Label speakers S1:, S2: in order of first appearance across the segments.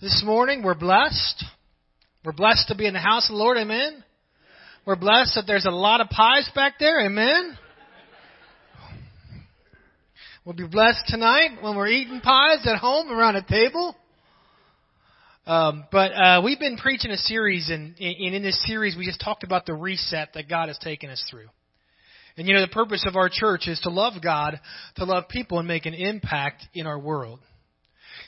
S1: this morning. We're blessed. We're blessed to be in the house of the Lord. Amen. We're blessed that there's a lot of pies back there. Amen. We'll be blessed tonight when we're eating pies at home around a table. Um, but uh, we've been preaching a series, and, and in this series, we just talked about the reset that God has taken us through. And you know, the purpose of our church is to love God, to love people, and make an impact in our world.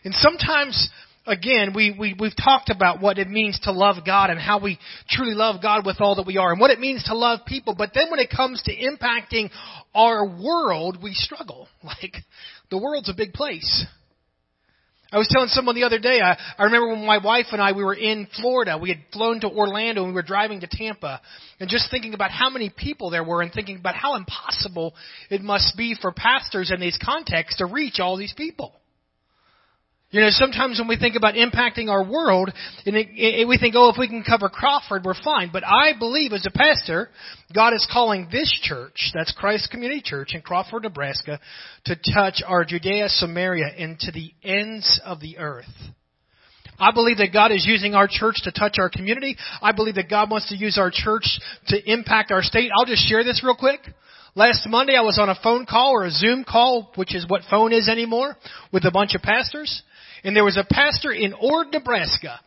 S1: And sometimes, again, we, we, we've talked about what it means to love God and how we truly love God with all that we are and what it means to love people. But then when it comes to impacting our world, we struggle. Like, the world's a big place. I was telling someone the other day, I, I remember when my wife and I, we were in Florida. We had flown to Orlando and we were driving to Tampa. And just thinking about how many people there were and thinking about how impossible it must be for pastors in these contexts to reach all these people. You know, sometimes when we think about impacting our world, and it, it, we think, oh, if we can cover Crawford, we're fine. But I believe as a pastor, God is calling this church, that's Christ Community Church in Crawford, Nebraska, to touch our Judea, Samaria, and to the ends of the earth. I believe that God is using our church to touch our community. I believe that God wants to use our church to impact our state. I'll just share this real quick. Last Monday I was on a phone call or a Zoom call, which is what phone is anymore, with a bunch of pastors. And there was a pastor in Ord, Nebraska,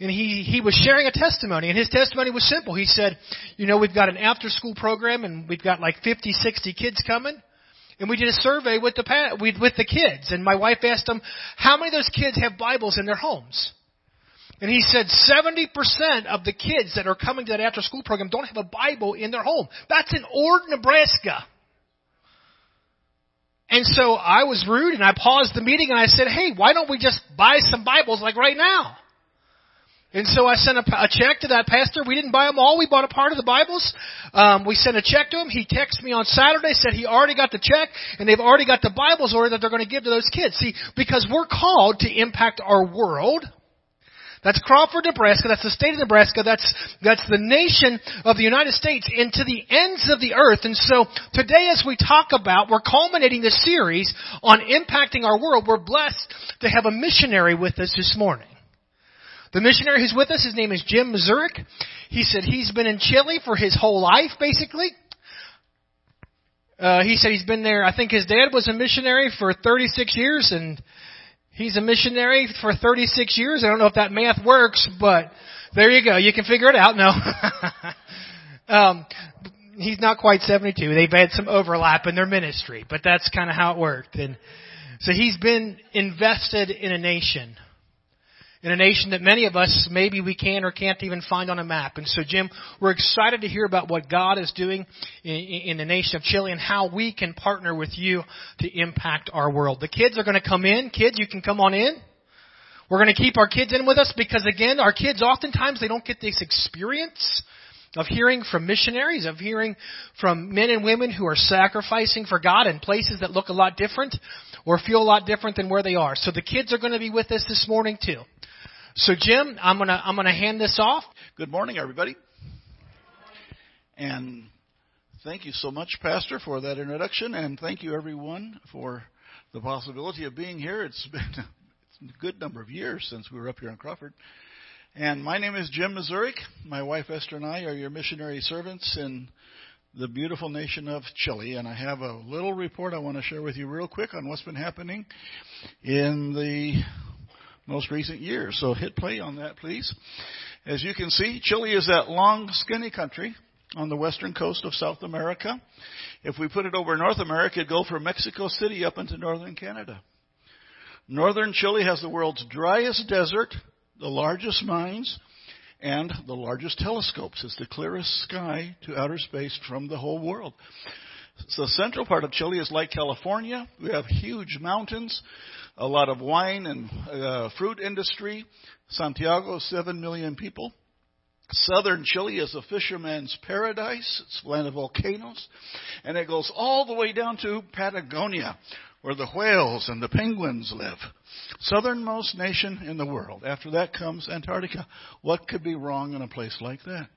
S1: and he, he was sharing a testimony, and his testimony was simple. He said, you know, we've got an after school program, and we've got like 50, 60 kids coming. And we did a survey with the, pa with the kids, and my wife asked them, how many of those kids have Bibles in their homes? And he said 70% of the kids that are coming to that after school program don't have a Bible in their home. That's in Ord, Nebraska. And so I was rude and I paused the meeting and I said, hey, why don't we just buy some Bibles like right now? And so I sent a, a check to that pastor. We didn't buy them all. We bought a part of the Bibles. Um, we sent a check to him. He texted me on Saturday, said he already got the check and they've already got the Bibles ordered that they're going to give to those kids. See, because we're called to impact our world that's Crawford, Nebraska. That's the state of Nebraska. That's, that's the nation of the United States and to the ends of the earth. And so today as we talk about, we're culminating the series on impacting our world. We're blessed to have a missionary with us this morning. The missionary who's with us, his name is Jim Mazurik. He said he's been in Chile for his whole life, basically. Uh, he said he's been there. I think his dad was a missionary for 36 years, and He's a missionary for 36 years. I don't know if that math works, but there you go. You can figure it out. No. um, he's not quite 72. They've had some overlap in their ministry, but that's kind of how it worked. And so he's been invested in a nation in a nation that many of us maybe we can or can't even find on a map. And so, Jim, we're excited to hear about what God is doing in, in the nation of Chile and how we can partner with you to impact our world. The kids are going to come in. Kids, you can come on in. We're going to keep our kids in with us because, again, our kids oftentimes they don't get this experience of hearing from missionaries, of hearing from men and women who are sacrificing for God in places that look a lot different or feel a lot different than where they are. So the kids are going to be with us this morning too. So Jim, I'm gonna I'm gonna hand this off.
S2: Good morning, everybody. And thank you so much, Pastor, for that introduction, and thank you everyone for the possibility of being here. It's been a good number of years since we were up here in Crawford. And my name is Jim Mazurik. My wife Esther and I are your missionary servants in the beautiful nation of Chile. And I have a little report I want to share with you real quick on what's been happening in the most recent years. So hit play on that, please. As you can see, Chile is that long, skinny country on the western coast of South America. If we put it over North America, it'd go from Mexico City up into northern Canada. Northern Chile has the world's driest desert, the largest mines, and the largest telescopes. It's the clearest sky to outer space from the whole world. So the central part of Chile is like California. We have huge mountains a lot of wine and uh, fruit industry. Santiago, 7 million people. Southern Chile is a fisherman's paradise. It's a land of volcanoes. And it goes all the way down to Patagonia, where the whales and the penguins live. Southernmost nation in the world. After that comes Antarctica. What could be wrong in a place like that?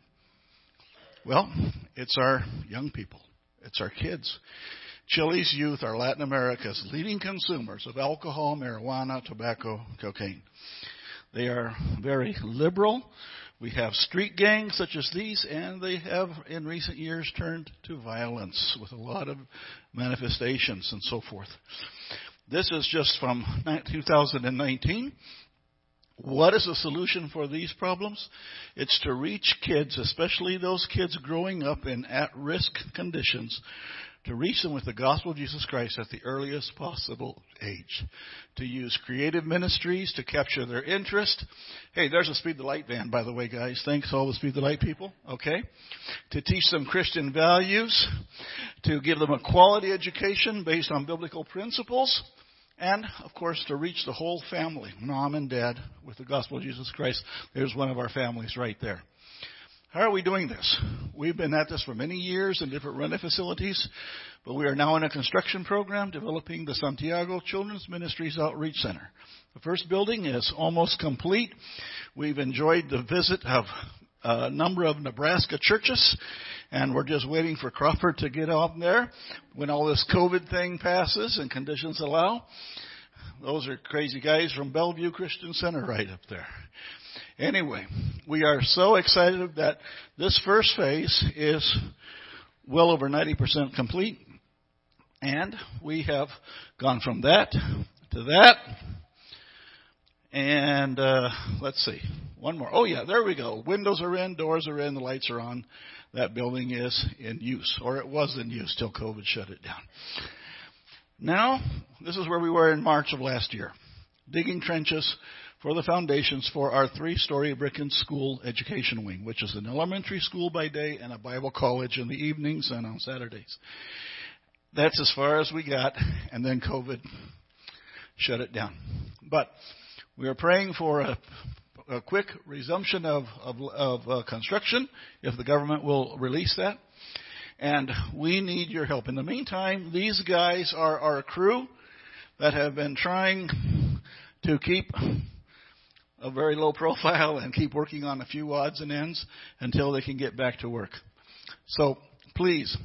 S2: Well, it's our young people. It's our kids. Chile's youth are Latin America's leading consumers of alcohol, marijuana, tobacco, cocaine. They are very liberal. We have street gangs such as these, and they have in recent years turned to violence with a lot of manifestations and so forth. This is just from 2019. What is the solution for these problems? It's to reach kids, especially those kids growing up in at risk conditions, to reach them with the gospel of Jesus Christ at the earliest possible age. To use creative ministries to capture their interest. Hey, there's a Speed the Light van, by the way, guys. Thanks all the Speed the Light people. Okay. To teach them Christian values. To give them a quality education based on biblical principles. And, of course, to reach the whole family, mom and dad, with the gospel of Jesus Christ. There's one of our families right there. How are we doing this? We've been at this for many years in different rented facilities, but we are now in a construction program developing the Santiago Children's Ministries Outreach Center. The first building is almost complete. We've enjoyed the visit of a number of Nebraska churches, and we're just waiting for Crawford to get out there when all this COVID thing passes and conditions allow. Those are crazy guys from Bellevue Christian Center right up there. Anyway, we are so excited that this first phase is well over 90% complete. And we have gone from that to that. And uh, let's see, one more. Oh yeah, there we go. Windows are in, doors are in, the lights are on. That building is in use, or it was in use till COVID shut it down. Now, this is where we were in March of last year, digging trenches for the foundations for our three-story brick and school education wing, which is an elementary school by day and a Bible college in the evenings and on Saturdays. That's as far as we got, and then COVID shut it down. But we are praying for a, a quick resumption of, of, of uh, construction if the government will release that. And we need your help. In the meantime, these guys are our crew that have been trying to keep a very low profile and keep working on a few odds and ends until they can get back to work. So please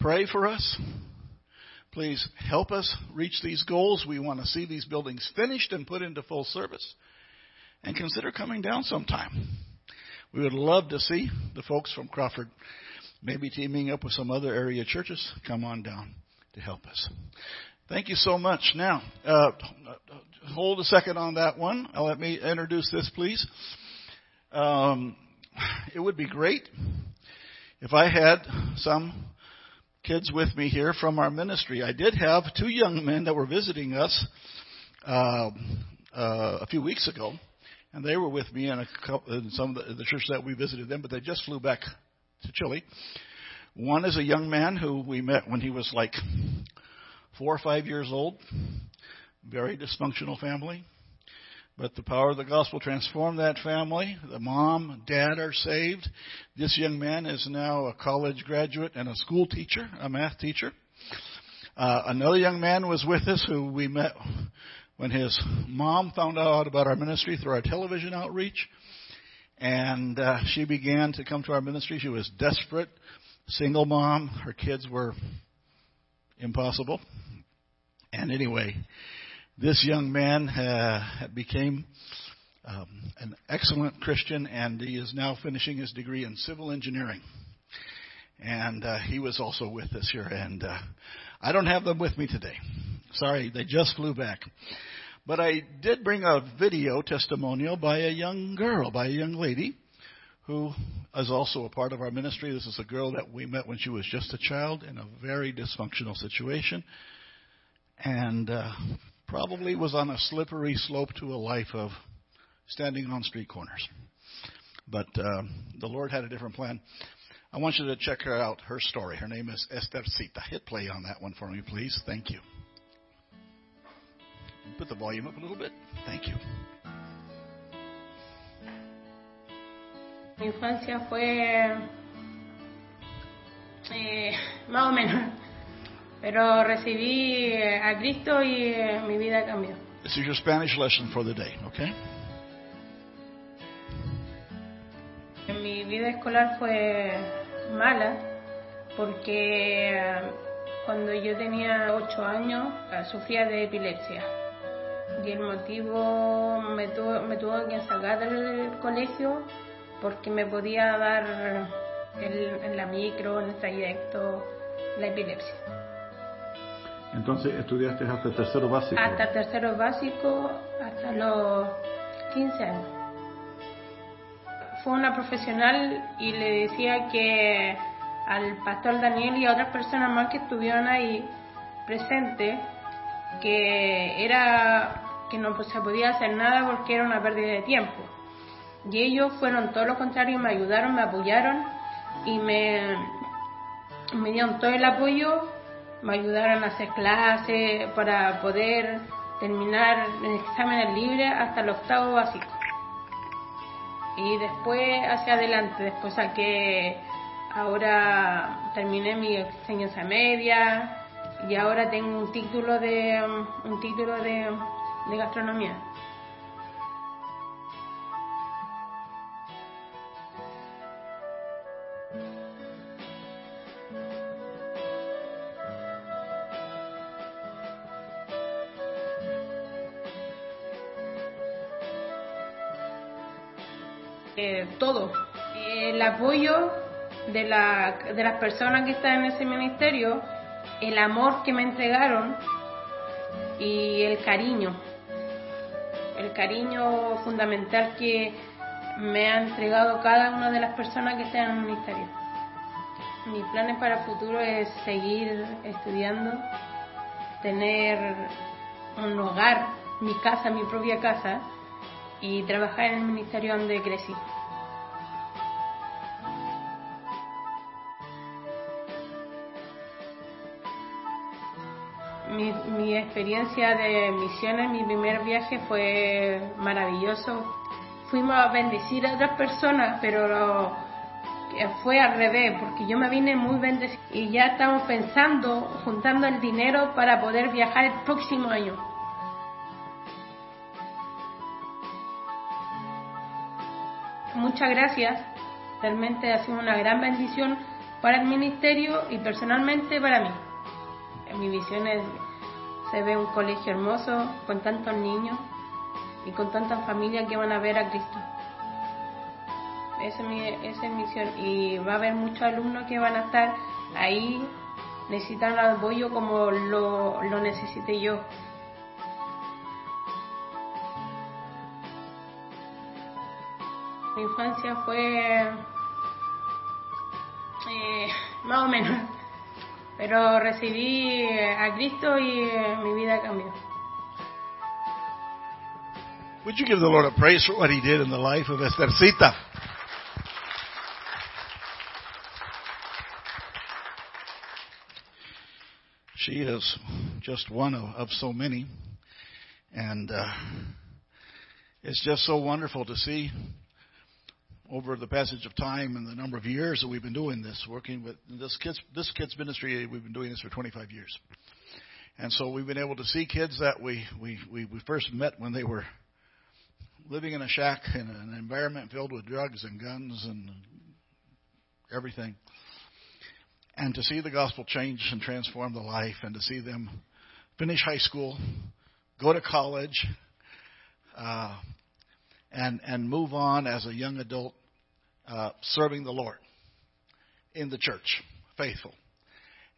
S2: pray for us. Please help us reach these goals. We want to see these buildings finished and put into full service. And consider coming down sometime. We would love to see the folks from Crawford maybe teaming up with some other area churches come on down to help us. Thank you so much. Now, uh, hold a second on that one. Uh, let me introduce this, please. Um, it would be great if I had some kids with me here from our ministry. I did have two young men that were visiting us uh, uh, a few weeks ago, and they were with me in, a couple, in some of the, the church that we visited them, but they just flew back to Chile. One is a young man who we met when he was like four or five years old, very dysfunctional family. But the power of the gospel transformed that family. The mom, dad are saved. This young man is now a college graduate and a school teacher, a math teacher. Uh, another young man was with us who we met when his mom found out about our ministry through our television outreach. And uh, she began to come to our ministry. She was desperate, single mom. Her kids were impossible. And anyway, this young man uh, became um, an excellent Christian, and he is now finishing his degree in civil engineering. And uh, he was also with us here, and uh, I don't have them with me today. Sorry, they just flew back. But I did bring a video testimonial by a young girl, by a young lady, who is also a part of our ministry. This is a girl that we met when she was just a child in a very dysfunctional situation and uh, probably was on a slippery slope to a life of standing on street corners. But uh, the Lord had a different plan. I want you to check her out, her story. Her name is Estercita. Hit play on that one for me, please. Thank you. Put the volume up a little bit. Thank you.
S3: Mi infancia fue eh, más o menos Pero recibí eh, a Cristo y eh, mi vida cambió.
S2: This is your Spanish lesson for the day, okay?
S3: Mi vida escolar fue mala porque eh, cuando yo tenía 8 años sufría de epilepsia. Y el motivo me tuvo, me tuvo que sacar del colegio porque me podía dar el, en la micro, en el trayecto, la epilepsia.
S2: Entonces estudiaste hasta tercero básico.
S3: Hasta tercero básico, hasta los 15 años. Fue una profesional y le decía que al pastor Daniel y a otras personas más que estuvieron ahí presentes, que era que no se podía hacer nada porque era una pérdida de tiempo. Y ellos fueron todo lo contrario, me ayudaron, me apoyaron y me, dieron todo el apoyo, me ayudaron a hacer clases para poder terminar el exámenes libres hasta el octavo básico. Y después hacia adelante, después saqué, ahora terminé mi enseñanza media y ahora tengo un título de, un título de, de gastronomía. Eh, todo. El apoyo de, la, de las personas que están en ese ministerio, el amor que me entregaron y el cariño. El cariño fundamental que me ha entregado cada una de las personas que están en el ministerio. Mis planes para el futuro es seguir estudiando, tener un hogar, mi casa, mi propia casa y trabajar en el ministerio donde crecí. Mi, mi, experiencia de misiones, mi primer viaje fue maravilloso. Fuimos a bendecir a otras personas, pero fue al revés, porque yo me vine muy bendecida y ya estamos pensando, juntando el dinero para poder viajar el próximo año. muchas gracias. Realmente ha sido una gran bendición para el ministerio y personalmente para mí. Mi visión es, se ve un colegio hermoso con tantos niños y con tantas familias que van a ver a Cristo. Esa es mi, esa es mi misión. Y va a haber muchos alumnos que van a estar ahí, necesitan apoyo como lo, lo necesité yo. mi infancia fue eh, más o menos, pero recibí a Cristo y eh, mi vida cambió.
S2: Would you give the Lord a praise for what He did in the life of Esthercita? She is just one of, of so many, and uh, it's just so wonderful to see over the passage of time and the number of years that we've been doing this, working with this kids this kids ministry, we've been doing this for 25 years. And so we've been able to see kids that we we we, we first met when they were living in a shack in an environment filled with drugs and guns and everything. And to see the gospel change and transform the life and to see them finish high school, go to college, uh, and and move on as a young adult uh, serving the Lord in the church, faithful.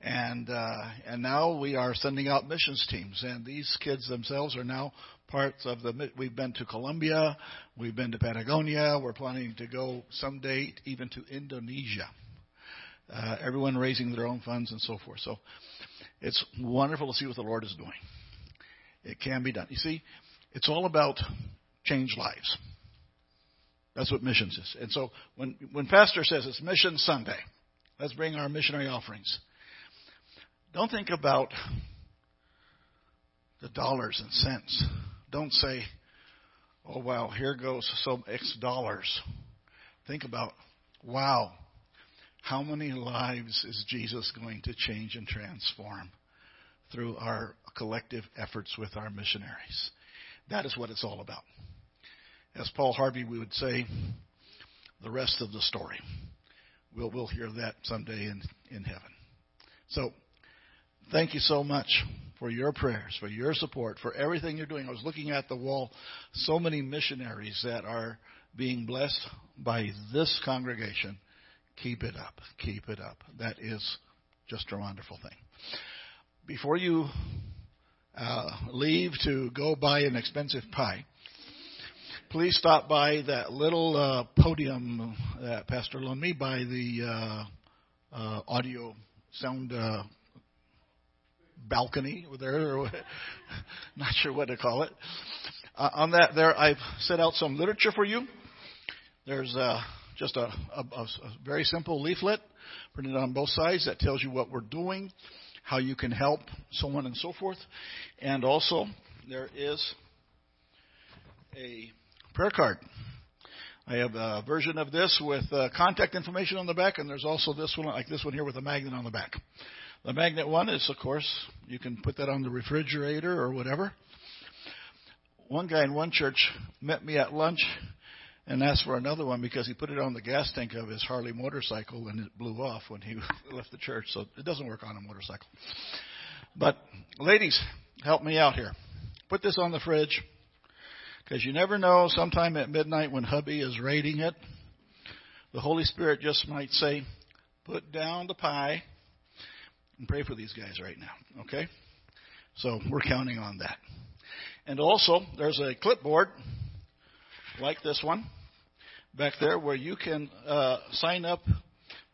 S2: And uh, and now we are sending out missions teams, and these kids themselves are now parts of the. We've been to Colombia, we've been to Patagonia. We're planning to go someday even to Indonesia. Uh, everyone raising their own funds and so forth. So it's wonderful to see what the Lord is doing. It can be done. You see, it's all about change lives. That's what missions is. And so when, when Pastor says it's Mission Sunday, let's bring our missionary offerings. Don't think about the dollars and cents. Don't say, oh, wow, here goes some X dollars. Think about, wow, how many lives is Jesus going to change and transform through our collective efforts with our missionaries? That is what it's all about as Paul Harvey would say, the rest of the story. We'll, we'll hear that someday in, in heaven. So, thank you so much for your prayers, for your support, for everything you're doing. I was looking at the wall, so many missionaries that are being blessed by this congregation. Keep it up. Keep it up. That is just a wonderful thing. Before you uh, leave to go buy an expensive pie, please stop by that little uh, podium that Pastor loaned me by the uh, uh, audio sound uh, balcony there, or not sure what to call it. Uh, on that, there I've set out some literature for you. There's uh, just a, a, a very simple leaflet printed on both sides that tells you what we're doing, how you can help, so on and so forth. And also, there is a prayer card. I have a version of this with uh, contact information on the back, and there's also this one, like this one here, with a magnet on the back. The magnet one is, of course, you can put that on the refrigerator or whatever. One guy in one church met me at lunch and asked for another one because he put it on the gas tank of his Harley motorcycle and it blew off when he left the church. So it doesn't work on a motorcycle. But ladies, help me out here. Put this on the fridge because you never know. Sometime at midnight when hubby is raiding it, the Holy Spirit just might say, "Put down the pie and pray for these guys right now." Okay? So we're counting on that. And also, there's a clipboard like this one back there where you can uh, sign up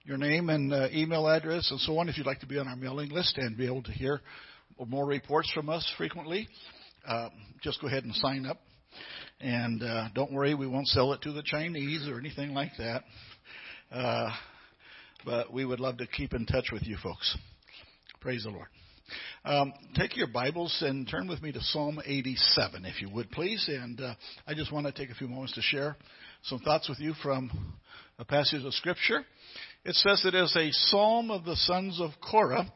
S2: your name and uh, email address and so on if you'd like to be on our mailing list and be able to hear more reports from us frequently. Uh, just go ahead and sign up. And uh, don't worry, we won't sell it to the Chinese or anything like that. Uh, but we would love to keep in touch with you folks. Praise the Lord. Um, take your Bibles and turn with me to Psalm 87, if you would, please. And uh, I just want to take a few moments to share some thoughts with you from a passage of Scripture. It says it is a psalm of the sons of Korah,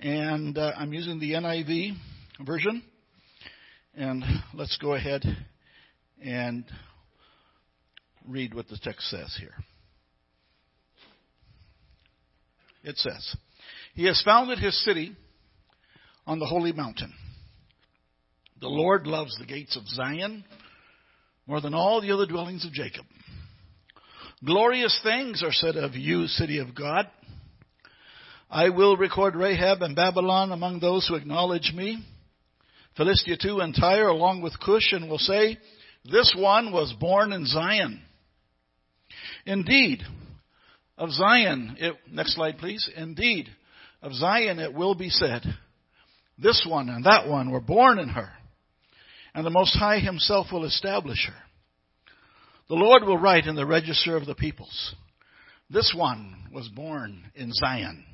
S2: and uh, I'm using the NIV version. And let's go ahead and read what the text says here. It says, He has founded His city on the holy mountain. The Lord loves the gates of Zion more than all the other dwellings of Jacob. Glorious things are said of you, city of God. I will record Rahab and Babylon among those who acknowledge me. Philistia too and Tyre along with Cush and will say, this one was born in Zion. Indeed, of Zion, it, next slide please. Indeed, of Zion it will be said, this one and that one were born in her and the Most High Himself will establish her. The Lord will write in the register of the peoples, This one was born in Zion.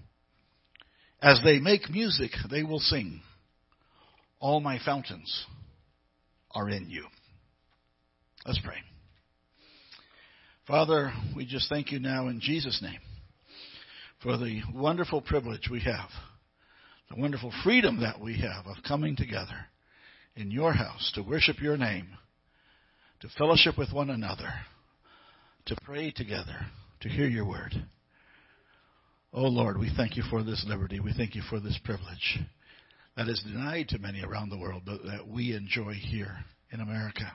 S2: As they make music, they will sing, All my fountains are in you. Let's pray. Father, we just thank you now in Jesus' name for the wonderful privilege we have, the wonderful freedom that we have of coming together in your house to worship your name, to fellowship with one another, to pray together, to hear your word. Oh Lord, we thank you for this liberty. We thank you for this privilege that is denied to many around the world, but that we enjoy here in America.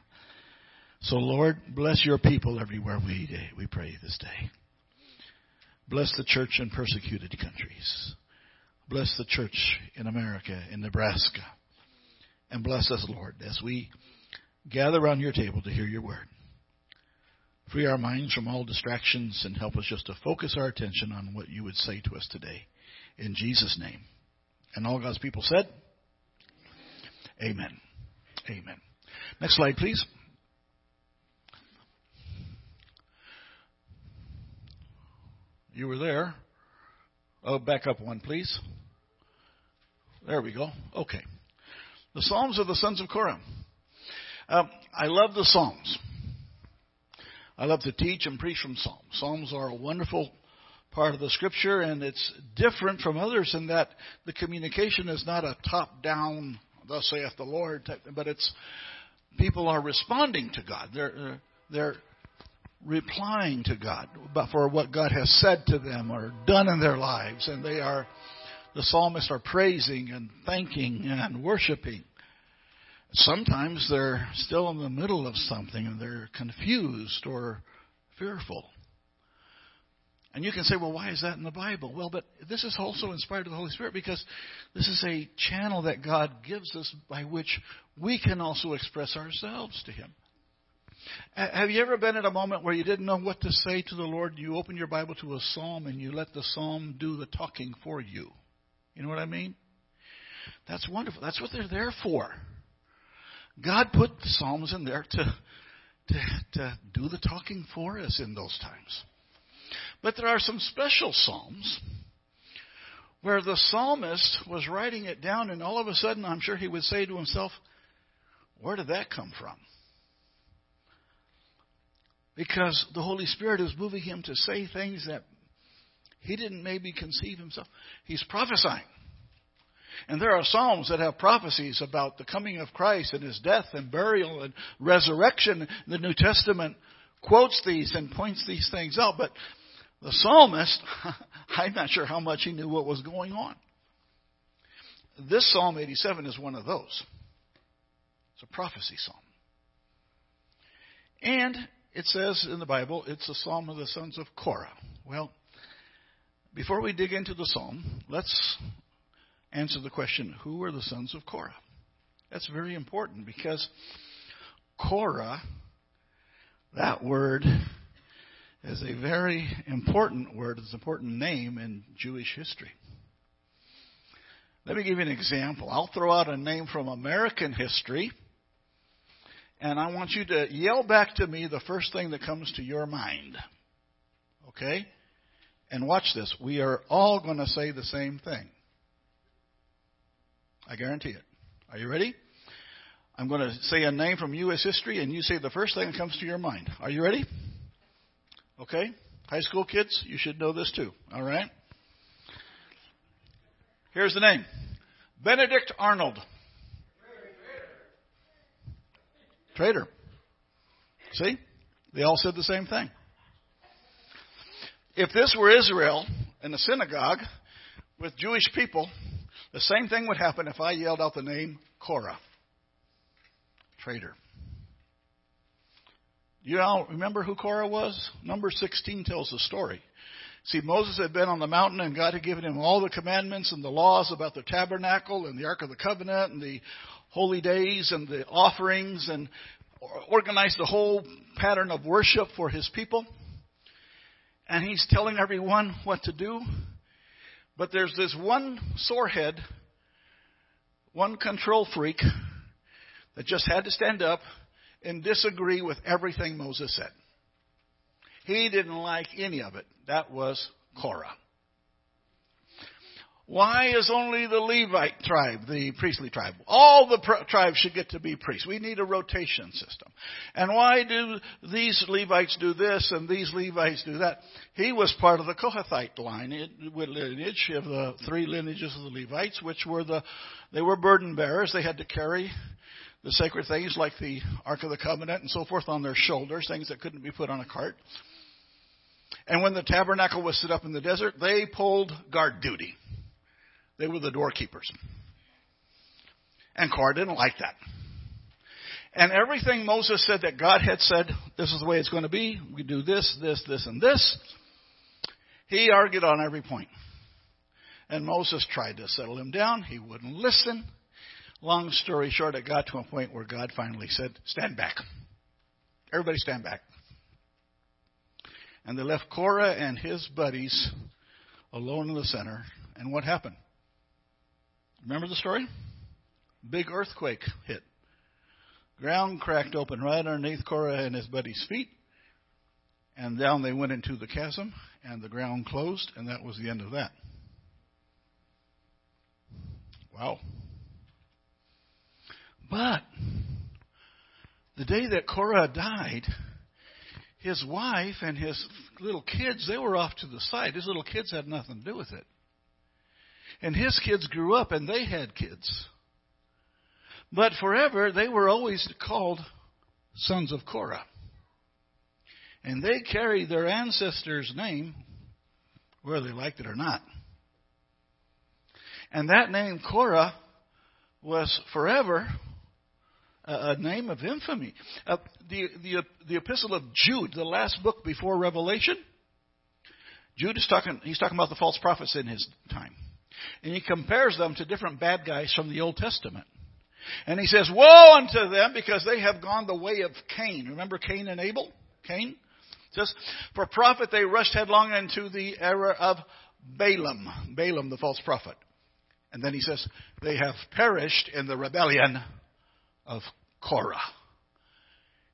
S2: So Lord, bless your people everywhere we, we pray this day. Bless the church in persecuted countries. Bless the church in America, in Nebraska. And bless us, Lord, as we gather around your table to hear your word. Free our minds from all distractions and help us just to focus our attention on what you would say to us today. In Jesus' name. And all God's people said, Amen. Amen. Next slide, please. You were there. Oh, back up one, please. There we go. Okay. The Psalms of the sons of Korah. Um, I love the Psalms. I love to teach and preach from Psalms. Psalms are a wonderful part of the Scripture, and it's different from others in that the communication is not a top-down, "Thus saith the Lord," but it's people are responding to God. They're they're replying to God for what God has said to them or done in their lives, and they are the psalmists are praising and thanking and worshiping. Sometimes they're still in the middle of something and they're confused or fearful. And you can say, well, why is that in the Bible? Well, but this is also inspired of the Holy Spirit because this is a channel that God gives us by which we can also express ourselves to Him. Have you ever been at a moment where you didn't know what to say to the Lord? You open your Bible to a psalm and you let the psalm do the talking for you. You know what I mean? That's wonderful. That's what they're there for. God put the psalms in there to, to, to do the talking for us in those times. But there are some special psalms where the psalmist was writing it down, and all of a sudden, I'm sure he would say to himself, Where did that come from? Because the Holy Spirit is moving him to say things that he didn't maybe conceive himself. He's prophesying. And there are Psalms that have prophecies about the coming of Christ and his death and burial and resurrection. The New Testament quotes these and points these things out. But the psalmist, I'm not sure how much he knew what was going on. This Psalm 87 is one of those. It's a prophecy psalm. And it says in the Bible, it's a psalm of the sons of Korah. Well, before we dig into the psalm, let's answer the question who are the sons of Korah? That's very important because Korah, that word, is a very important word. It's an important name in Jewish history. Let me give you an example. I'll throw out a name from American history and I want you to yell back to me the first thing that comes to your mind. Okay? And watch this. We are all going to say the same thing. I guarantee it. Are you ready? I'm going to say a name from U.S. history, and you say the first thing that comes to your mind. Are you ready? Okay? High school kids, you should know this too. All right? Here's the name Benedict Arnold. Traitor. See? They all said the same thing. If this were Israel in a synagogue with Jewish people, the same thing would happen if I yelled out the name Korah. Traitor. You all remember who Korah was? Number 16 tells the story. See, Moses had been on the mountain and God had given him all the commandments and the laws about the tabernacle and the Ark of the Covenant and the holy days and the offerings and organized the whole pattern of worship for his people. And he's telling everyone what to do. But there's this one sorehead, one control freak that just had to stand up and disagree with everything Moses said. He didn't like any of it. That was Korah. Why is only the Levite tribe the priestly tribe? All the tribes should get to be priests. We need a rotation system. And why do these Levites do this and these Levites do that? He was part of the Kohathite line, lineage of the three lineages of the Levites, which were the, they were burden bearers. They had to carry the sacred things like the Ark of the Covenant and so forth on their shoulders, things that couldn't be put on a cart. And when the tabernacle was set up in the desert, they pulled guard duty. They were the doorkeepers. And Korah didn't like that. And everything Moses said that God had said, this is the way it's going to be, we do this, this, this, and this, he argued on every point. And Moses tried to settle him down. He wouldn't listen. Long story short, it got to a point where God finally said, Stand back. Everybody stand back. And they left Korah and his buddies alone in the center. And what happened? Remember the story? Big earthquake hit. Ground cracked open right underneath Korah and his buddies' feet. And down they went into the chasm, and the ground closed, and that was the end of that. Wow. But the day that Korah died, his wife and his little kids, they were off to the side. His little kids had nothing to do with it. And his kids grew up and they had kids. But forever, they were always called sons of Korah. And they carried their ancestor's name, whether they liked it or not. And that name, Korah, was forever a, name of infamy. Uh, the, the, the epistle of Jude, the last book before Revelation, Jude is talking, he's talking about the false prophets in his time. And he compares them to different bad guys from the Old Testament. And he says, Woe unto them because they have gone the way of Cain. Remember Cain and Abel? Cain? Says, For profit they rushed headlong into the era of Balaam. Balaam, the false prophet. And then he says, They have perished in the rebellion of Korah.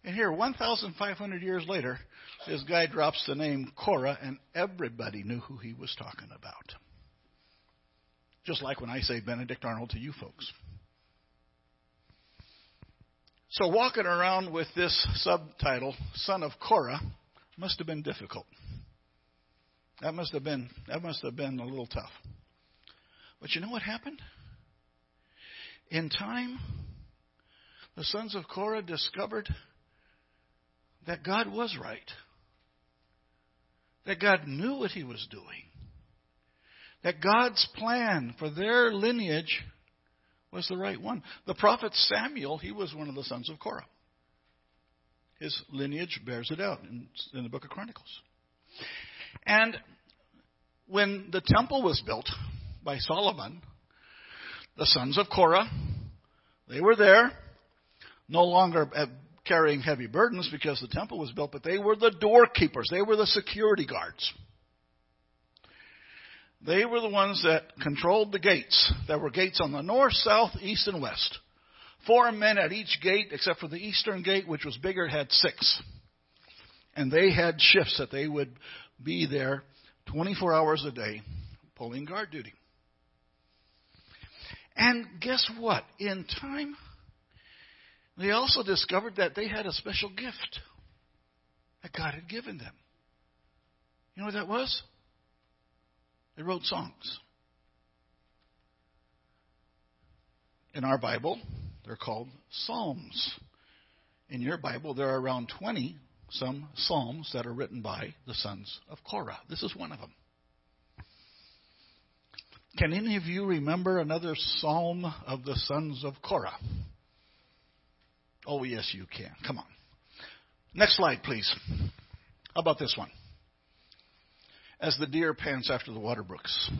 S2: And here, 1,500 years later, this guy drops the name Korah, and everybody knew who he was talking about. Just like when I say Benedict Arnold to you folks. So, walking around with this subtitle, Son of Korah, must have been difficult. That must have been that must have been a little tough. But you know what happened? In time, the sons of Korah discovered that God was right. That God knew what he was doing. That God's plan for their lineage was the right one. The prophet Samuel, he was one of the sons of Korah. His lineage bears it out in, in the book of Chronicles. And when the temple was built by Solomon, the sons of Korah, they were there no longer carrying heavy burdens because the temple was built, but they were the doorkeepers. They were the security guards. They were the ones that controlled the gates. There were gates on the north, south, east, and west. Four men at each gate, except for the eastern gate, which was bigger, had six. And they had shifts that they would be there 24 hours a day, pulling guard duty. And guess what? In time, they also discovered that they had a special gift that God had given them. You know what that was? They wrote songs. In our Bible, they're called Psalms. In your Bible, there are around 20 some Psalms that are written by the sons of Korah. This is one of them. Can any of you remember another Psalm of the sons of Korah? Oh, yes, you can. Come on. Next slide, please. How about this one? As the deer pants after the water brooks,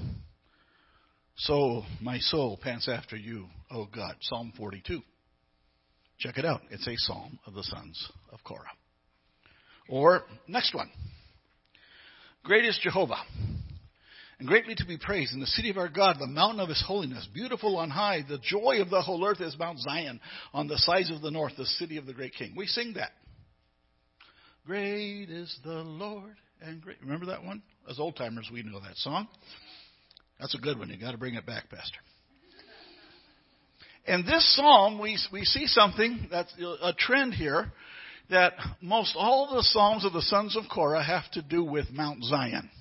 S2: so my soul pants after you, O God. Psalm 42. Check it out. It's a psalm of the sons of Korah. Or, next one. Great is Jehovah and greatly to be praised in the city of our God, the mountain of his holiness, beautiful on high. The joy of the whole earth is Mount Zion on the sides of the north, the city of the great king. We sing that. Great is the Lord and great. Remember that one? As old timers, we know that song. That's a good one. You've got to bring it back, Pastor. In this psalm, we, we see something that's a trend here that most all the psalms of the sons of Korah have to do with Mount Zion.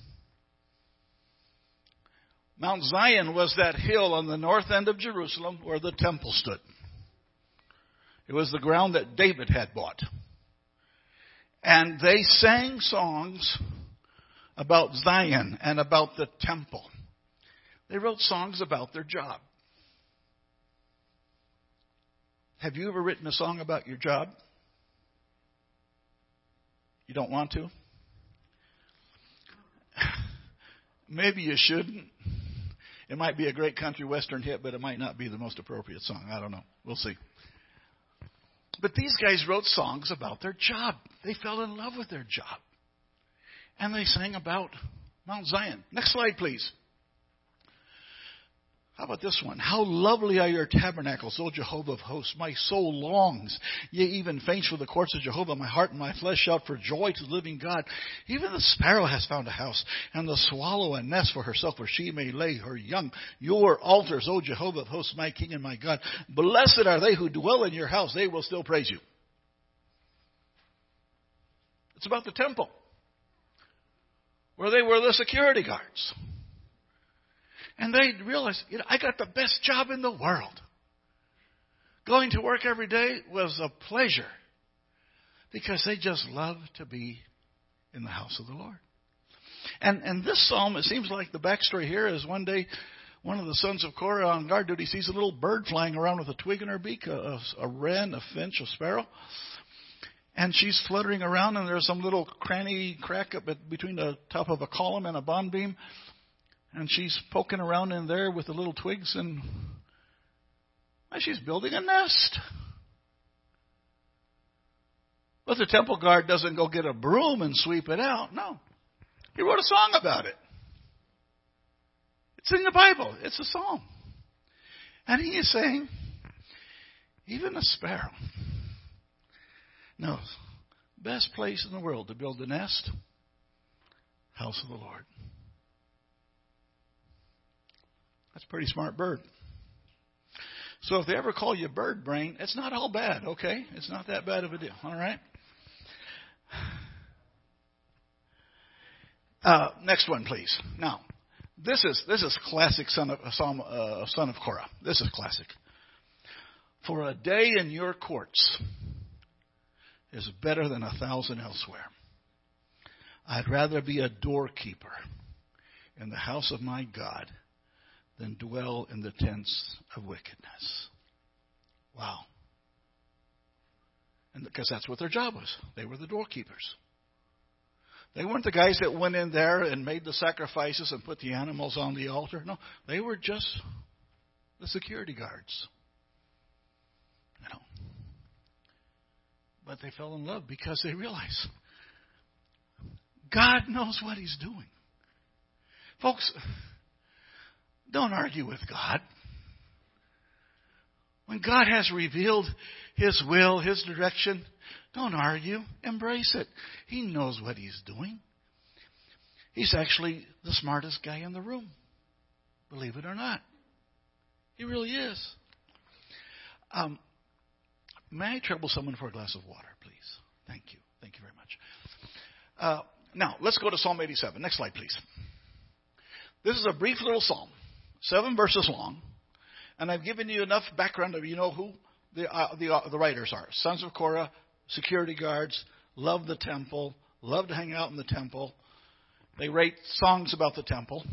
S2: Mount Zion was that hill on the north end of Jerusalem where the temple stood. It was the ground that David had bought. And they sang songs about Zion and about the temple. They wrote songs about their job. Have you ever written a song about your job? You don't want to? Maybe you shouldn't. It might be a great country western hit, but it might not be the most appropriate song. I don't know. We'll see. But these guys wrote songs about their job. They fell in love with their job. And they sang about Mount Zion. Next slide, please. How about this one? How lovely are your tabernacles, O Jehovah of hosts. My soul longs, yea, even faints for the courts of Jehovah. My heart and my flesh shout for joy to the living God. Even the sparrow has found a house, and the swallow a nest for herself, where she may lay her young. Your altars, O Jehovah of hosts, my King and my God. Blessed are they who dwell in your house. They will still praise you. It's about the temple, where they were the security guards. And they realized, you know, I got the best job in the world. Going to work every day was a pleasure because they just love to be in the house of the Lord. And and this psalm, it seems like the backstory here is one day one of the sons of Korah on guard duty sees a little bird flying around with a twig in her beak, a, a, wren, a finch, a sparrow. And she's fluttering around, and there's some little cranny crack up between the top of a column and a bond beam. And she's poking around in there with the little twigs, and she's building a nest. But the temple guard doesn't go get a broom and sweep it out. No. He wrote a song about it. It's in the Bible. It's a song. And he is saying, even a sparrow knows best place in the world to build a nest, house of the Lord. That's a pretty smart bird. So if they ever call you bird brain, it's not all bad, okay? It's not that bad of a deal, all right? Uh, next one, please. Now, this is this is classic son of Psalm, uh, son of Korah. This is classic. For a day in your courts is better than a thousand elsewhere. I'd rather be a doorkeeper in the house of my God than dwell in the tents of wickedness. Wow. And because that's what their job was. They were the doorkeepers. They weren't the guys that went in there and made the sacrifices and put the animals on the altar. No, they were just the security guards. You know. But they fell in love because they realized God knows what He's doing. Folks, don't argue with God. When God has revealed His will, His direction, don't argue. Embrace it. He knows what He's doing. He's actually the smartest guy in the room. Believe it or not. He really is. Um, may I trouble someone for a glass of water, please? Thank you. Thank you very much. Uh, now, let's go to Psalm 87. Next slide, please. This is a brief little psalm, seven verses long. And I've given you enough background of you know who the, uh, the, uh, the writers are. Sons of Korah, security guards, love the temple, love to hang out in the temple. They write songs about the temple.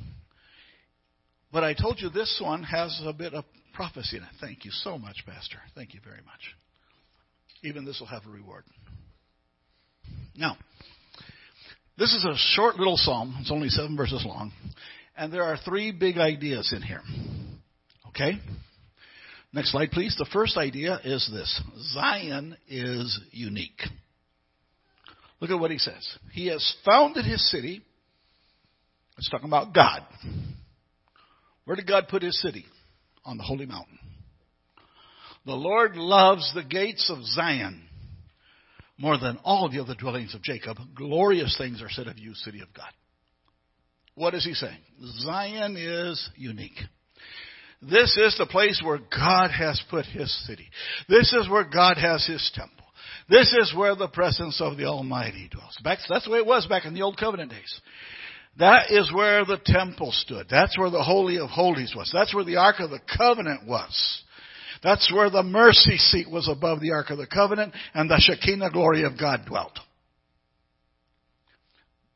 S2: But I told you this one has a bit of prophecy in it. Thank you so much, Pastor. Thank you very much. Even this will have a reward. Now, this is a short little psalm. It's only seven verses long. And there are three big ideas in here. Okay? Next slide, please. The first idea is this Zion is unique. Look at what he says. He has founded his city. It's talking about God. Where did God put his city? On the holy mountain. The Lord loves the gates of Zion more than all the other dwellings of Jacob. Glorious things are said of you, city of God. What is he saying? Zion is unique. This is the place where God has put His city. This is where God has His temple. This is where the presence of the Almighty dwells. Back, that's the way it was back in the Old Covenant days. That is where the temple stood. That's where the Holy of Holies was. That's where the Ark of the Covenant was. That's where the mercy seat was above the Ark of the Covenant and the Shekinah glory of God dwelt.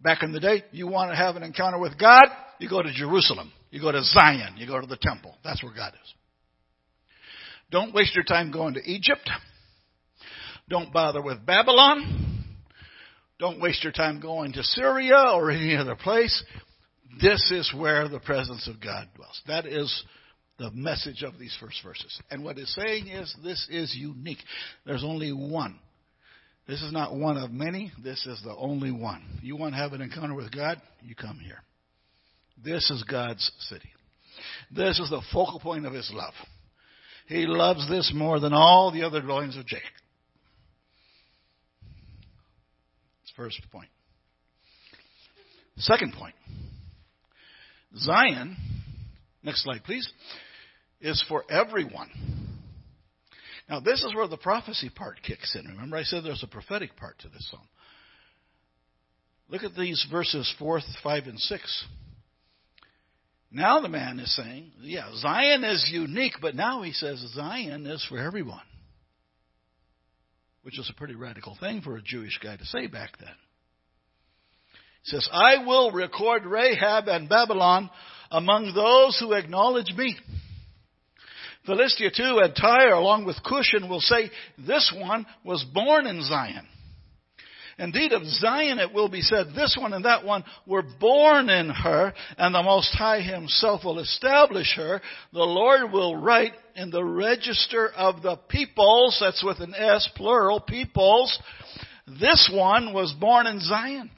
S2: Back in the day, you want to have an encounter with God, you go to Jerusalem. You go to Zion. You go to the temple. That's where God is. Don't waste your time going to Egypt. Don't bother with Babylon. Don't waste your time going to Syria or any other place. This is where the presence of God dwells. That is the message of these first verses. And what it's saying is this is unique. There's only one. This is not one of many. This is the only one. You want to have an encounter with God? You come here. This is God's city. This is the focal point of his love. He loves this more than all the other dwellings of Jacob. First point. Second point. Zion, next slide please, is for everyone. Now this is where the prophecy part kicks in. Remember I said there's a prophetic part to this psalm. Look at these verses 4, 5, and 6. Now the man is saying, yeah, Zion is unique, but now he says Zion is for everyone. Which is a pretty radical thing for a Jewish guy to say back then. He says, I will record Rahab and Babylon among those who acknowledge me. Philistia too and Tyre along with Cush and will say, this one was born in Zion. Indeed, of Zion it will be said, this one and that one were born in her, and the Most High Himself will establish her. The Lord will write in the register of the peoples, that's with an S, plural, peoples, this one was born in Zion.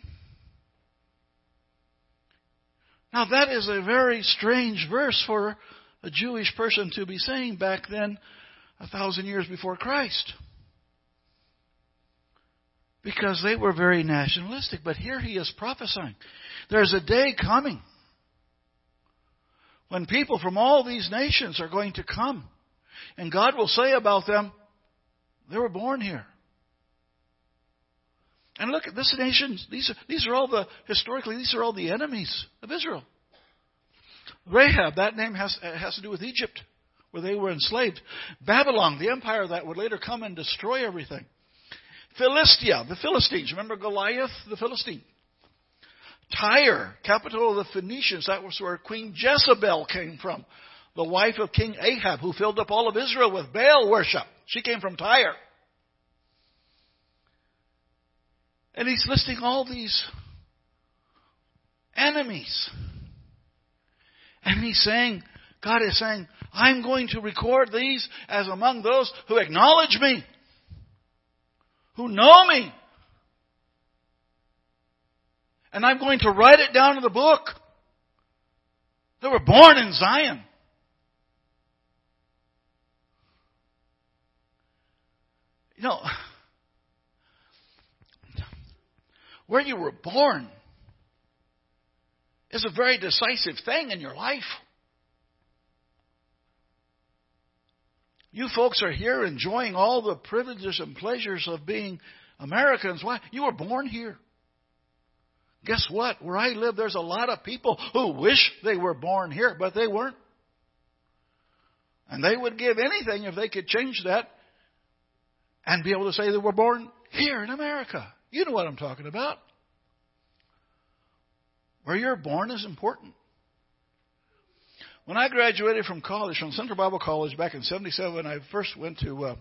S2: Now that is a very strange verse for a Jewish person to be saying back then, a thousand years before Christ. Because they were very nationalistic. But here he is prophesying. There's a day coming when people from all these nations are going to come. And God will say about them, they were born here. And look at this nation. These are, these are all the, historically, these are all the enemies of Israel. Rahab, that name has, uh, has to do with Egypt, where they were enslaved. Babylon, the empire that would later come and destroy everything. Philistia, the Philistines. Remember Goliath, the Philistine? Tyre, capital of the Phoenicians. That was where Queen Jezebel came from. The wife of King Ahab, who filled up all of Israel with Baal worship. She came from Tyre. And he's listing all these enemies. And he's saying, God is saying, I'm going to record these as among those who acknowledge me, who know me. And I'm going to write it down in the book. They were born in Zion. You know, where you were born is a very decisive thing in your life. You folks are here enjoying all the privileges and pleasures of being Americans. Why? You were born here. Guess what? Where I live, there's a lot of people who wish they were born here, but they weren't. And they would give anything if they could change that and be able to say they were born here in America. You know what I'm talking about. Where you're born is important. When I graduated from college, from Central Bible College back in 77, I first went to uh,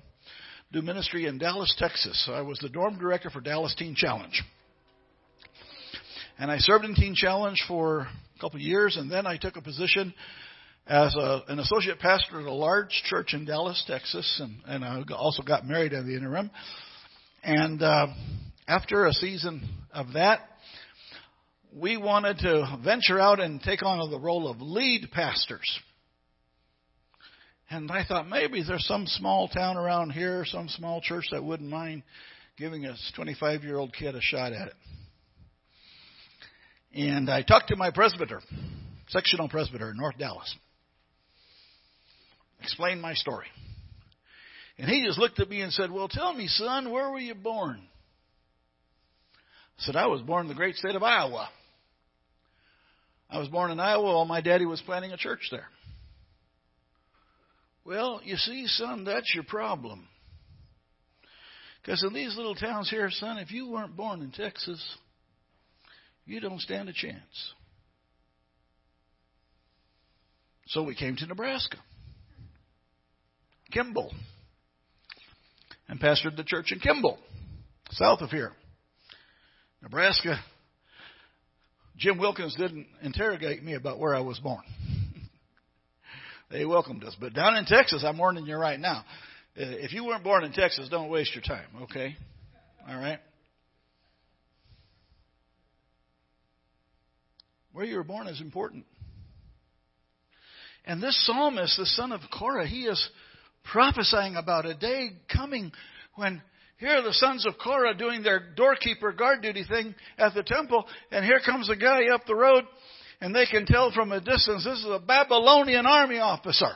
S2: do ministry in Dallas, Texas. I was the dorm director for Dallas Teen Challenge. And I served in Teen Challenge for a couple of years, and then I took a position as a, an associate pastor at a large church in Dallas, Texas, and, and I also got married in the interim. And uh, after a season of that, we wanted to venture out and take on the role of lead pastors. And I thought maybe there's some small town around here, some small church that wouldn't mind giving a 25 year old kid a shot at it. And I talked to my presbyter, sectional presbyter in North Dallas, explained my story. And he just looked at me and said, Well, tell me, son, where were you born? I said, I was born in the great state of Iowa. I was born in Iowa while my daddy was planting a church there. Well, you see, son, that's your problem. Because in these little towns here, son, if you weren't born in Texas, you don't stand a chance. So we came to Nebraska, Kimball, and pastored the church in Kimball, south of here. Nebraska Jim Wilkins didn't interrogate me about where I was born. they welcomed us. But down in Texas, I'm warning you right now. Eh, if you weren't born in Texas, don't waste your time, okay? All right? Where you were born is important. And this psalmist, the son of Korah, he is prophesying about a day coming when here are the sons of Korah doing their doorkeeper guard duty thing at the temple, and here comes a guy up the road, and they can tell from a distance this is a Babylonian army officer.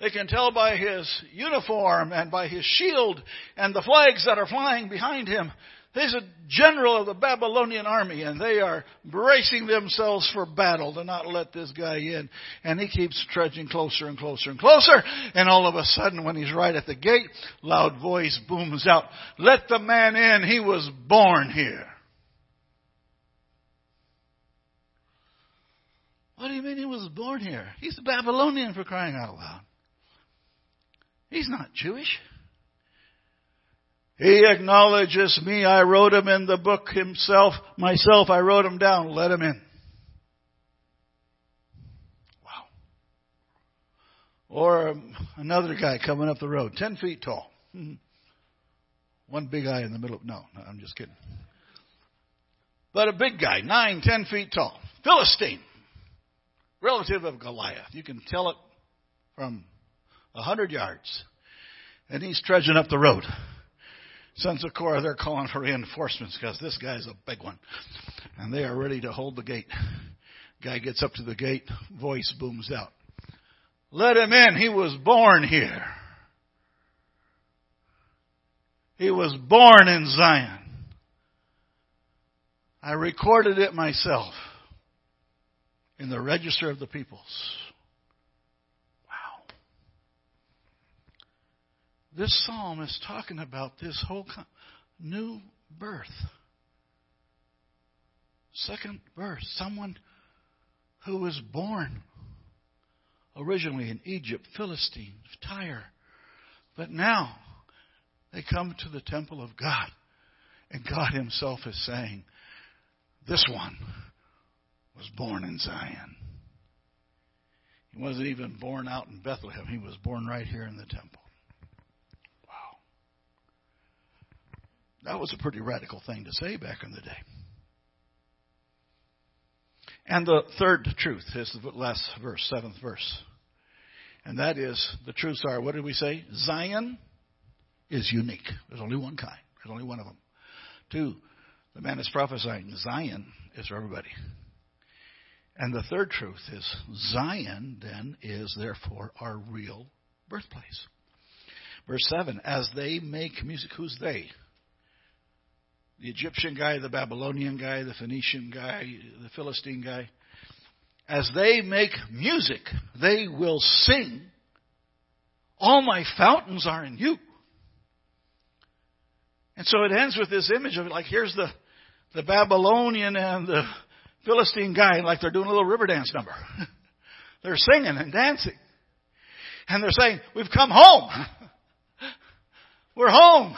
S2: They can tell by his uniform and by his shield and the flags that are flying behind him He's a general of the Babylonian army, and they are bracing themselves for battle to not let this guy in. And he keeps trudging closer and closer and closer. And all of a sudden, when he's right at the gate, loud voice booms out, Let the man in. He was born here. What do you mean he was born here? He's a Babylonian for crying out loud. He's not Jewish. He acknowledges me. I wrote him in the book himself. Myself, I wrote him down. Let him in. Wow. Or um, another guy coming up the road, 10 feet tall. One big guy in the middle. No, no, I'm just kidding. But a big guy, nine, ten feet tall. Philistine. Relative of Goliath. You can tell it from a hundred yards. And he's trudging up the road. Sons of Korah, they're calling for reinforcements because this guy's a big one. And they are ready to hold the gate. Guy gets up to the gate, voice booms out. Let him in. He was born here. He was born in Zion. I recorded it myself in the register of the peoples. Wow. This psalm is talking about this whole new birth. Second birth. Someone who was born originally in Egypt, Philistine, Tyre, but now they come to the temple of God. And God Himself is saying, This one was born in Zion. He wasn't even born out in Bethlehem, he was born right here in the temple. That was a pretty radical thing to say back in the day. And the third truth is the last verse, seventh verse. And that is the truths are, what did we say? Zion is unique. There's only one kind. There's only one of them. Two, the man is prophesying Zion is for everybody. And the third truth is Zion then is therefore our real birthplace. Verse 7 As they make music, who's they? The Egyptian guy, the Babylonian guy, the Phoenician guy, the Philistine guy. As they make music, they will sing. All my fountains are in you. And so it ends with this image of like here's the the Babylonian and the Philistine guy, like they're doing a little river dance number. they're singing and dancing. And they're saying, We've come home. We're home.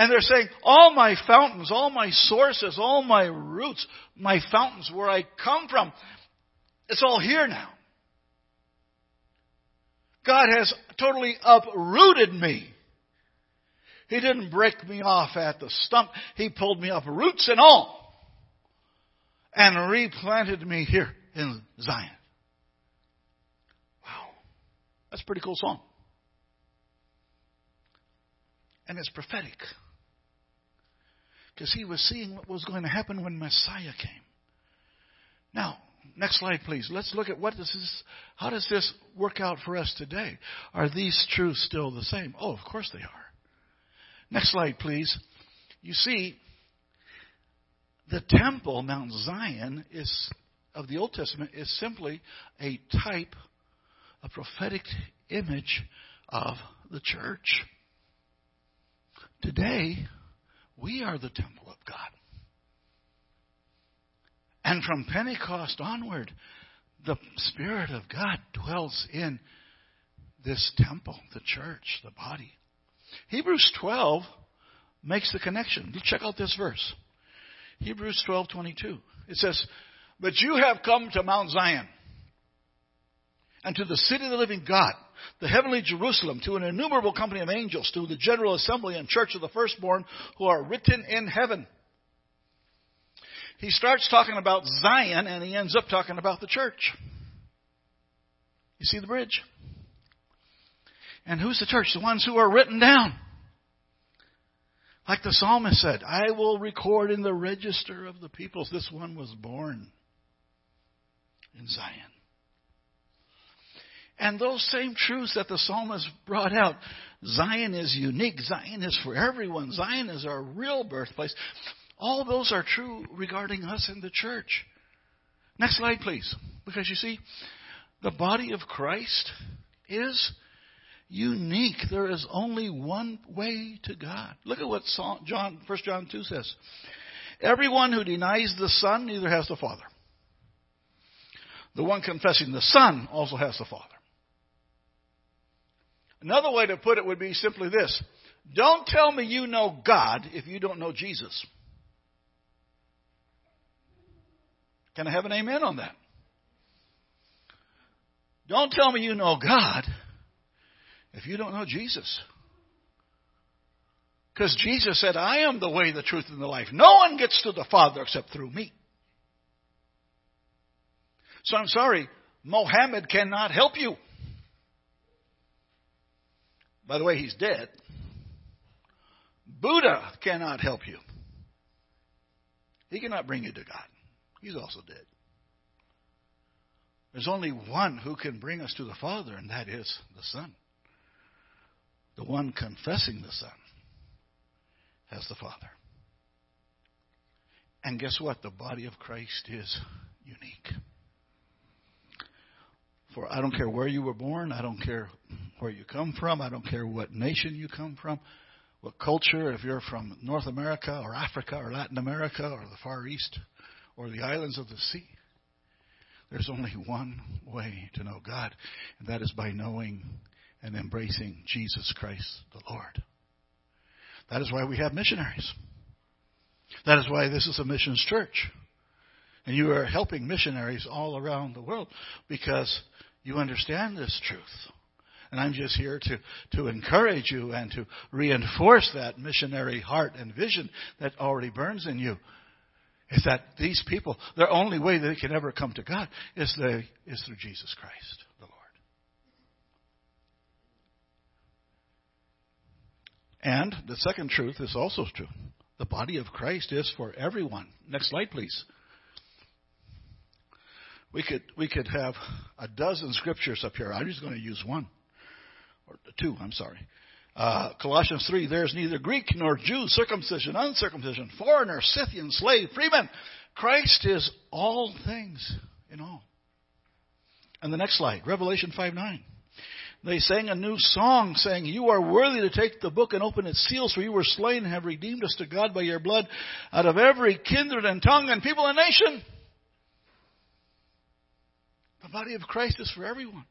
S2: And they're saying, All my fountains, all my sources, all my roots, my fountains where I come from, it's all here now. God has totally uprooted me. He didn't break me off at the stump. He pulled me up, roots and all, and replanted me here in Zion. Wow. That's a pretty cool song. And it's prophetic. Because he was seeing what was going to happen when Messiah came. Now, next slide, please. Let's look at what does this, how does this work out for us today? Are these truths still the same? Oh, of course they are. Next slide, please. You see, the temple, Mount Zion, is of the Old Testament is simply a type, a prophetic image of the church. Today, we are the temple of God. And from Pentecost onward, the Spirit of God dwells in this temple, the church, the body. Hebrews 12 makes the connection. Check out this verse. Hebrews 12:22. It says, "But you have come to Mount Zion and to the city of the living God, the heavenly Jerusalem, to an innumerable company of angels, to the general assembly and church of the firstborn who are written in heaven." He starts talking about Zion and he ends up talking about the church. You see the bridge? And who's the church? The ones who are written down. Like the psalmist said, I will record in the register of the peoples this one was born in Zion. And those same truths that the psalmist brought out Zion is unique, Zion is for everyone, Zion is our real birthplace. All those are true regarding us in the church. Next slide, please. Because you see, the body of Christ is unique. There is only one way to God. Look at what John, 1 John 2 says. Everyone who denies the Son neither has the Father. The one confessing the Son also has the Father. Another way to put it would be simply this Don't tell me you know God if you don't know Jesus. Can I have an amen on that? Don't tell me you know God if you don't know Jesus. Because Jesus said, I am the way, the truth, and the life. No one gets to the Father except through me. So I'm sorry, Mohammed cannot help you. By the way, he's dead. Buddha cannot help you. He cannot bring you to God. He's also dead. There's only one who can bring us to the Father, and that is the Son. The one confessing the Son has the Father. And guess what? The body of Christ is unique. For I don't care where you were born, I don't care where you come from, I don't care what nation you come from, what culture, if you're from North America or Africa or Latin America or the Far East or the islands of the sea. There's only one way to know God, and that is by knowing and embracing Jesus Christ the Lord. That is why we have missionaries. That is why this is a missions church. And you are helping missionaries all around the world because you understand this truth. And I'm just here to, to encourage you and to reinforce that missionary heart and vision that already burns in you. Is that these people, their only way they can ever come to God is, they, is through Jesus Christ, the Lord. And the second truth is also true. The body of Christ is for everyone. Next slide, please. We could we could have a dozen scriptures up here. I'm just going to use one or two. I'm sorry. Uh, Colossians 3, there's neither Greek nor Jew, circumcision, uncircumcision, foreigner, Scythian, slave, freeman. Christ is all things in all. And the next slide, Revelation 5 9. They sang a new song saying, You are worthy to take the book and open its seals, for you were slain and have redeemed us to God by your blood out of every kindred and tongue and people and nation. The body of Christ is for everyone.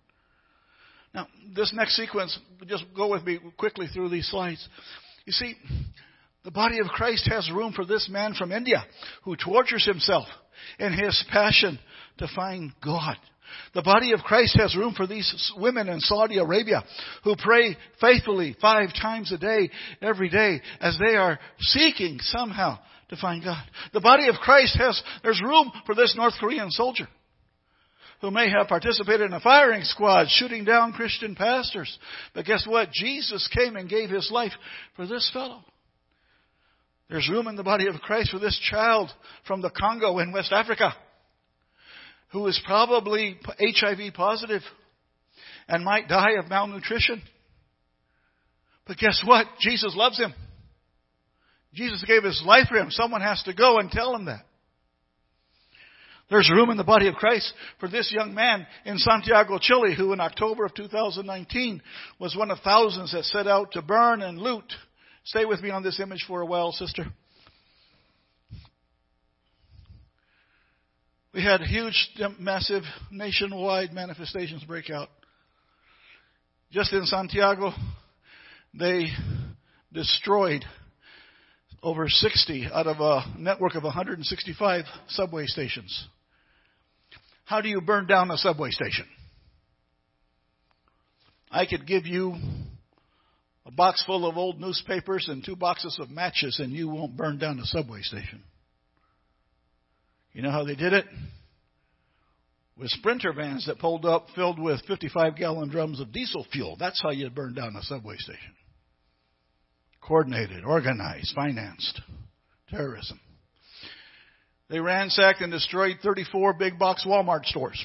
S2: Now, this next sequence, just go with me quickly through these slides. You see, the body of Christ has room for this man from India who tortures himself in his passion to find God. The body of Christ has room for these women in Saudi Arabia who pray faithfully five times a day, every day, as they are seeking somehow to find God. The body of Christ has, there's room for this North Korean soldier who may have participated in a firing squad shooting down Christian pastors. But guess what? Jesus came and gave his life for this fellow. There's room in the body of Christ for this child from the Congo in West Africa who is probably HIV positive and might die of malnutrition. But guess what? Jesus loves him. Jesus gave his life for him. Someone has to go and tell him that. There's room in the body of Christ for this young man in Santiago, Chile, who in October of 2019 was one of thousands that set out to burn and loot. Stay with me on this image for a while, sister. We had huge, massive, nationwide manifestations break out. Just in Santiago, they destroyed over 60 out of a network of 165 subway stations. How do you burn down a subway station? I could give you a box full of old newspapers and two boxes of matches, and you won't burn down a subway station. You know how they did it? With sprinter vans that pulled up filled with 55 gallon drums of diesel fuel. That's how you burn down a subway station. Coordinated, organized, financed. Terrorism. They ransacked and destroyed 34 big box Walmart stores.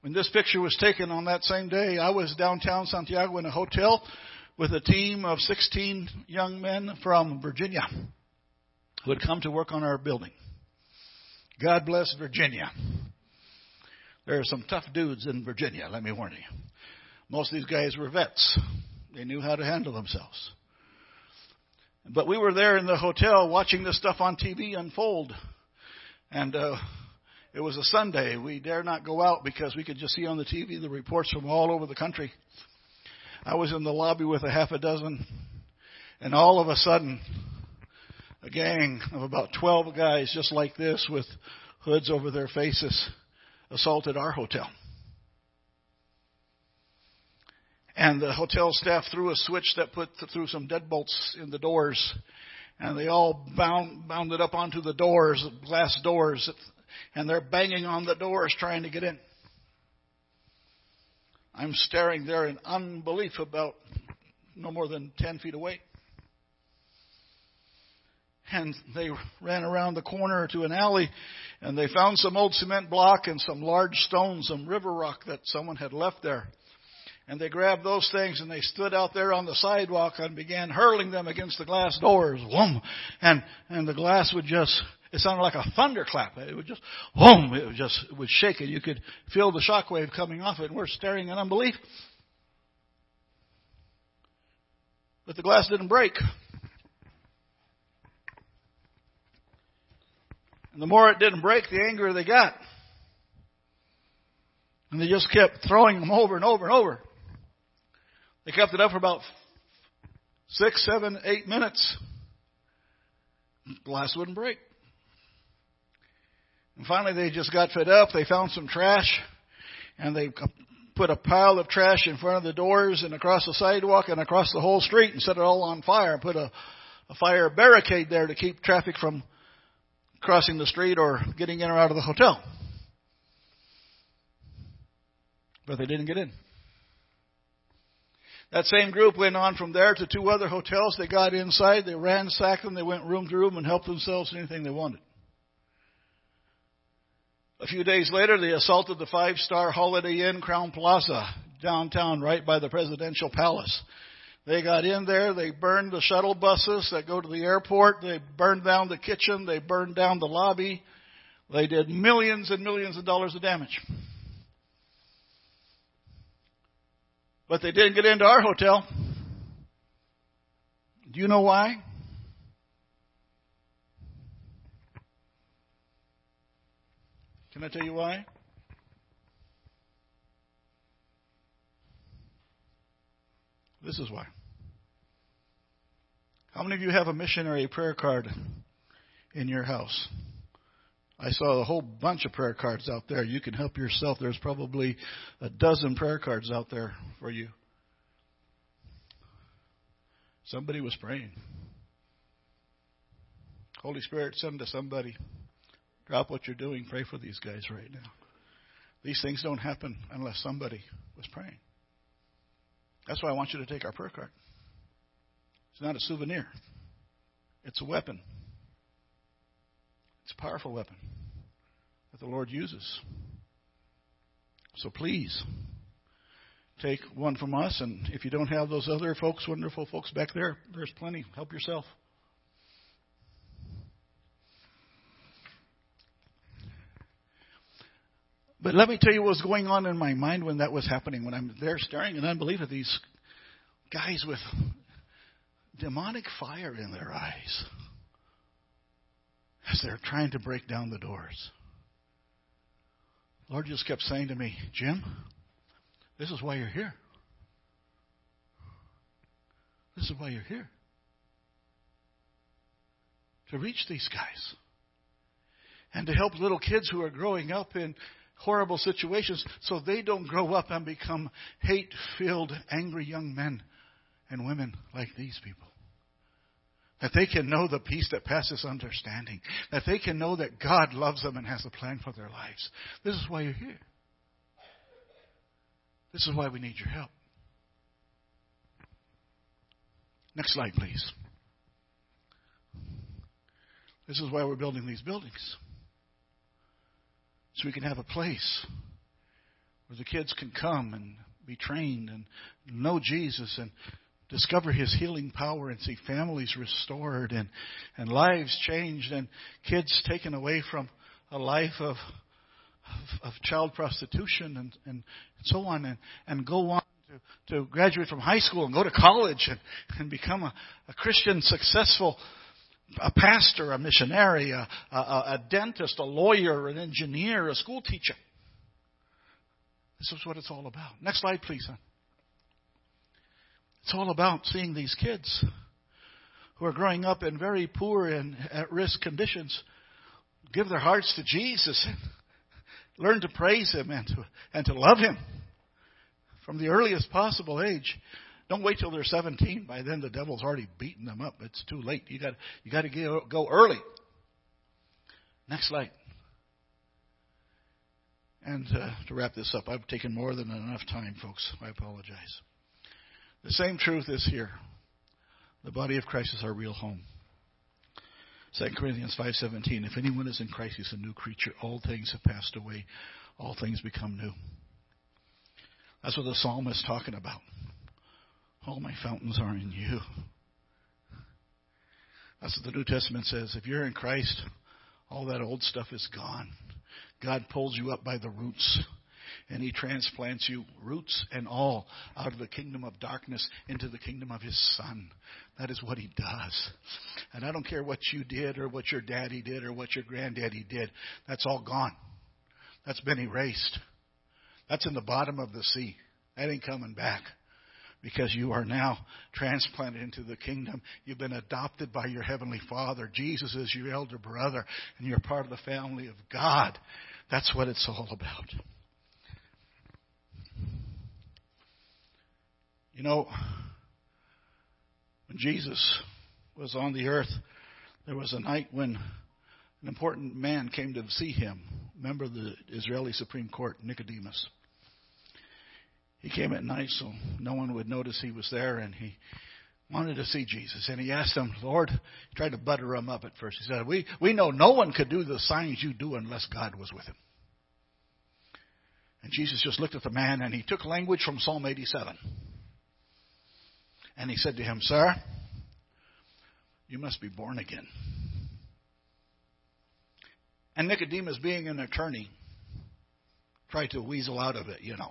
S2: When this picture was taken on that same day, I was downtown Santiago in a hotel with a team of 16 young men from Virginia who had come to work on our building. God bless Virginia. There are some tough dudes in Virginia, let me warn you. Most of these guys were vets. They knew how to handle themselves. But we were there in the hotel watching this stuff on TV unfold. And uh, It was a Sunday. We dare not go out because we could just see on the TV the reports from all over the country. I was in the lobby with a half a dozen, and all of a sudden, a gang of about 12 guys just like this with hoods over their faces assaulted our hotel. And the hotel staff threw a switch that put through some deadbolts in the doors, and they all bound bounded up onto the doors, glass doors, and they're banging on the doors trying to get in. I'm staring there in unbelief about no more than 10 feet away. And they ran around the corner to an alley and they found some old cement block and some large stones, some river rock that someone had left there. And they grabbed those things and they stood out there on the sidewalk and began hurling them against the glass doors. Whoom! And, and the glass would just, it sounded like a thunderclap. It would just, whoom! It would just, it would shake it. You could feel the shockwave coming off it and we're staring in unbelief. But the glass didn't break. And the more it didn't break, the angrier they got. And they just kept throwing them over and over and over. They kept it up for about six, seven, eight minutes. Glass wouldn't break. And finally, they just got fed up. They found some trash, and they put a pile of trash in front of the doors and across the sidewalk and across the whole street and set it all on fire and put a, a fire barricade there to keep traffic from crossing the street or getting in or out of the hotel. But they didn't get in. That same group went on from there to two other hotels. They got inside, they ransacked them, they went room to room and helped themselves to anything they wanted. A few days later, they assaulted the five star Holiday Inn Crowne Plaza downtown, right by the presidential palace. They got in there, they burned the shuttle buses that go to the airport, they burned down the kitchen, they burned down the lobby. They did millions and millions of dollars of damage. But they didn't get into our hotel. Do you know why? Can I tell you why? This is why. How many of you have a missionary prayer card in your house? I saw a whole bunch of prayer cards out there. You can help yourself. There's probably a dozen prayer cards out there for you. Somebody was praying. Holy Spirit, send to somebody. Drop what you're doing. Pray for these guys right now. These things don't happen unless somebody was praying. That's why I want you to take our prayer card. It's not a souvenir, it's a weapon. It's a powerful weapon that the Lord uses. So please take one from us, and if you don't have those other folks, wonderful folks back there, there's plenty. Help yourself. But let me tell you what was going on in my mind when that was happening, when I'm there staring in unbelief at these guys with demonic fire in their eyes as they're trying to break down the doors. Lord just kept saying to me, Jim, this is why you're here. This is why you're here. To reach these guys. And to help little kids who are growing up in horrible situations so they don't grow up and become hate filled, angry young men and women like these people. That they can know the peace that passes understanding. That they can know that God loves them and has a plan for their lives. This is why you're here. This is why we need your help. Next slide, please. This is why we're building these buildings. So we can have a place where the kids can come and be trained and know Jesus and discover his healing power and see families restored and, and lives changed and kids taken away from a life of, of, of child prostitution and, and so on and, and go on to, to graduate from high school and go to college and, and become a, a Christian successful a pastor, a missionary, a, a, a dentist, a lawyer, an engineer, a school teacher. This is what it's all about. Next slide, please, son. It's all about seeing these kids who are growing up in very poor and at risk conditions give their hearts to Jesus and learn to praise Him and to, and to love Him from the earliest possible age. Don't wait till they're 17. By then, the devil's already beaten them up. It's too late. You got you got to go early. Next slide. And uh, to wrap this up, I've taken more than enough time, folks. I apologize. The same truth is here. The body of Christ is our real home. 2 Corinthians 5:17 If anyone is in Christ he's a new creature. All things have passed away. All things become new. That's what the psalm is talking about. All my fountains are in you. That's what the New Testament says. If you're in Christ all that old stuff is gone. God pulls you up by the roots and he transplants you, roots and all, out of the kingdom of darkness into the kingdom of his son. That is what he does. And I don't care what you did or what your daddy did or what your granddaddy did. That's all gone. That's been erased. That's in the bottom of the sea. That ain't coming back because you are now transplanted into the kingdom. You've been adopted by your heavenly Father. Jesus is your elder brother, and you're part of the family of God. That's what it's all about. You know, when Jesus was on the earth, there was a night when an important man came to see him, member of the Israeli Supreme Court, Nicodemus. He came at night so no one would notice he was there, and he wanted to see Jesus. And he asked him, Lord, he tried to butter him up at first. He said, we, we know no one could do the signs you do unless God was with him. And Jesus just looked at the man and he took language from Psalm 87. And he said to him, Sir, you must be born again. And Nicodemus, being an attorney, tried to weasel out of it, you know,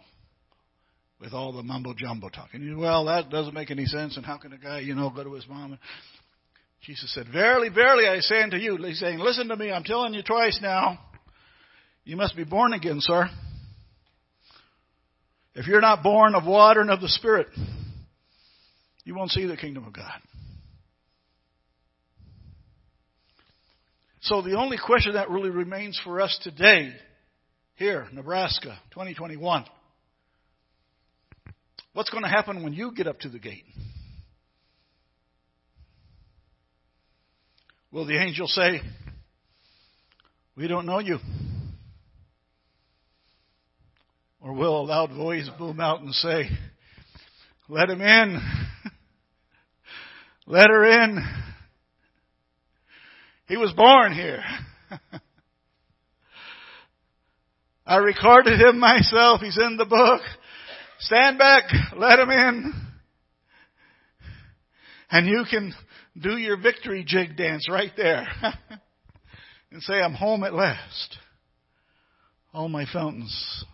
S2: with all the mumbo jumbo talking. He said, Well, that doesn't make any sense, and how can a guy, you know, go to his mom? And Jesus said, Verily, verily, I say unto you, he's saying, Listen to me, I'm telling you twice now. You must be born again, sir. If you're not born of water and of the Spirit, you won't see the kingdom of God. So the only question that really remains for us today, here, Nebraska, 2021, what's going to happen when you get up to the gate? Will the angel say, We don't know you? Or will a loud voice boom out and say, Let him in? Let her in. He was born here. I recorded him myself. He's in the book. Stand back. Let him in. And you can do your victory jig dance right there. and say, I'm home at last. All my fountains.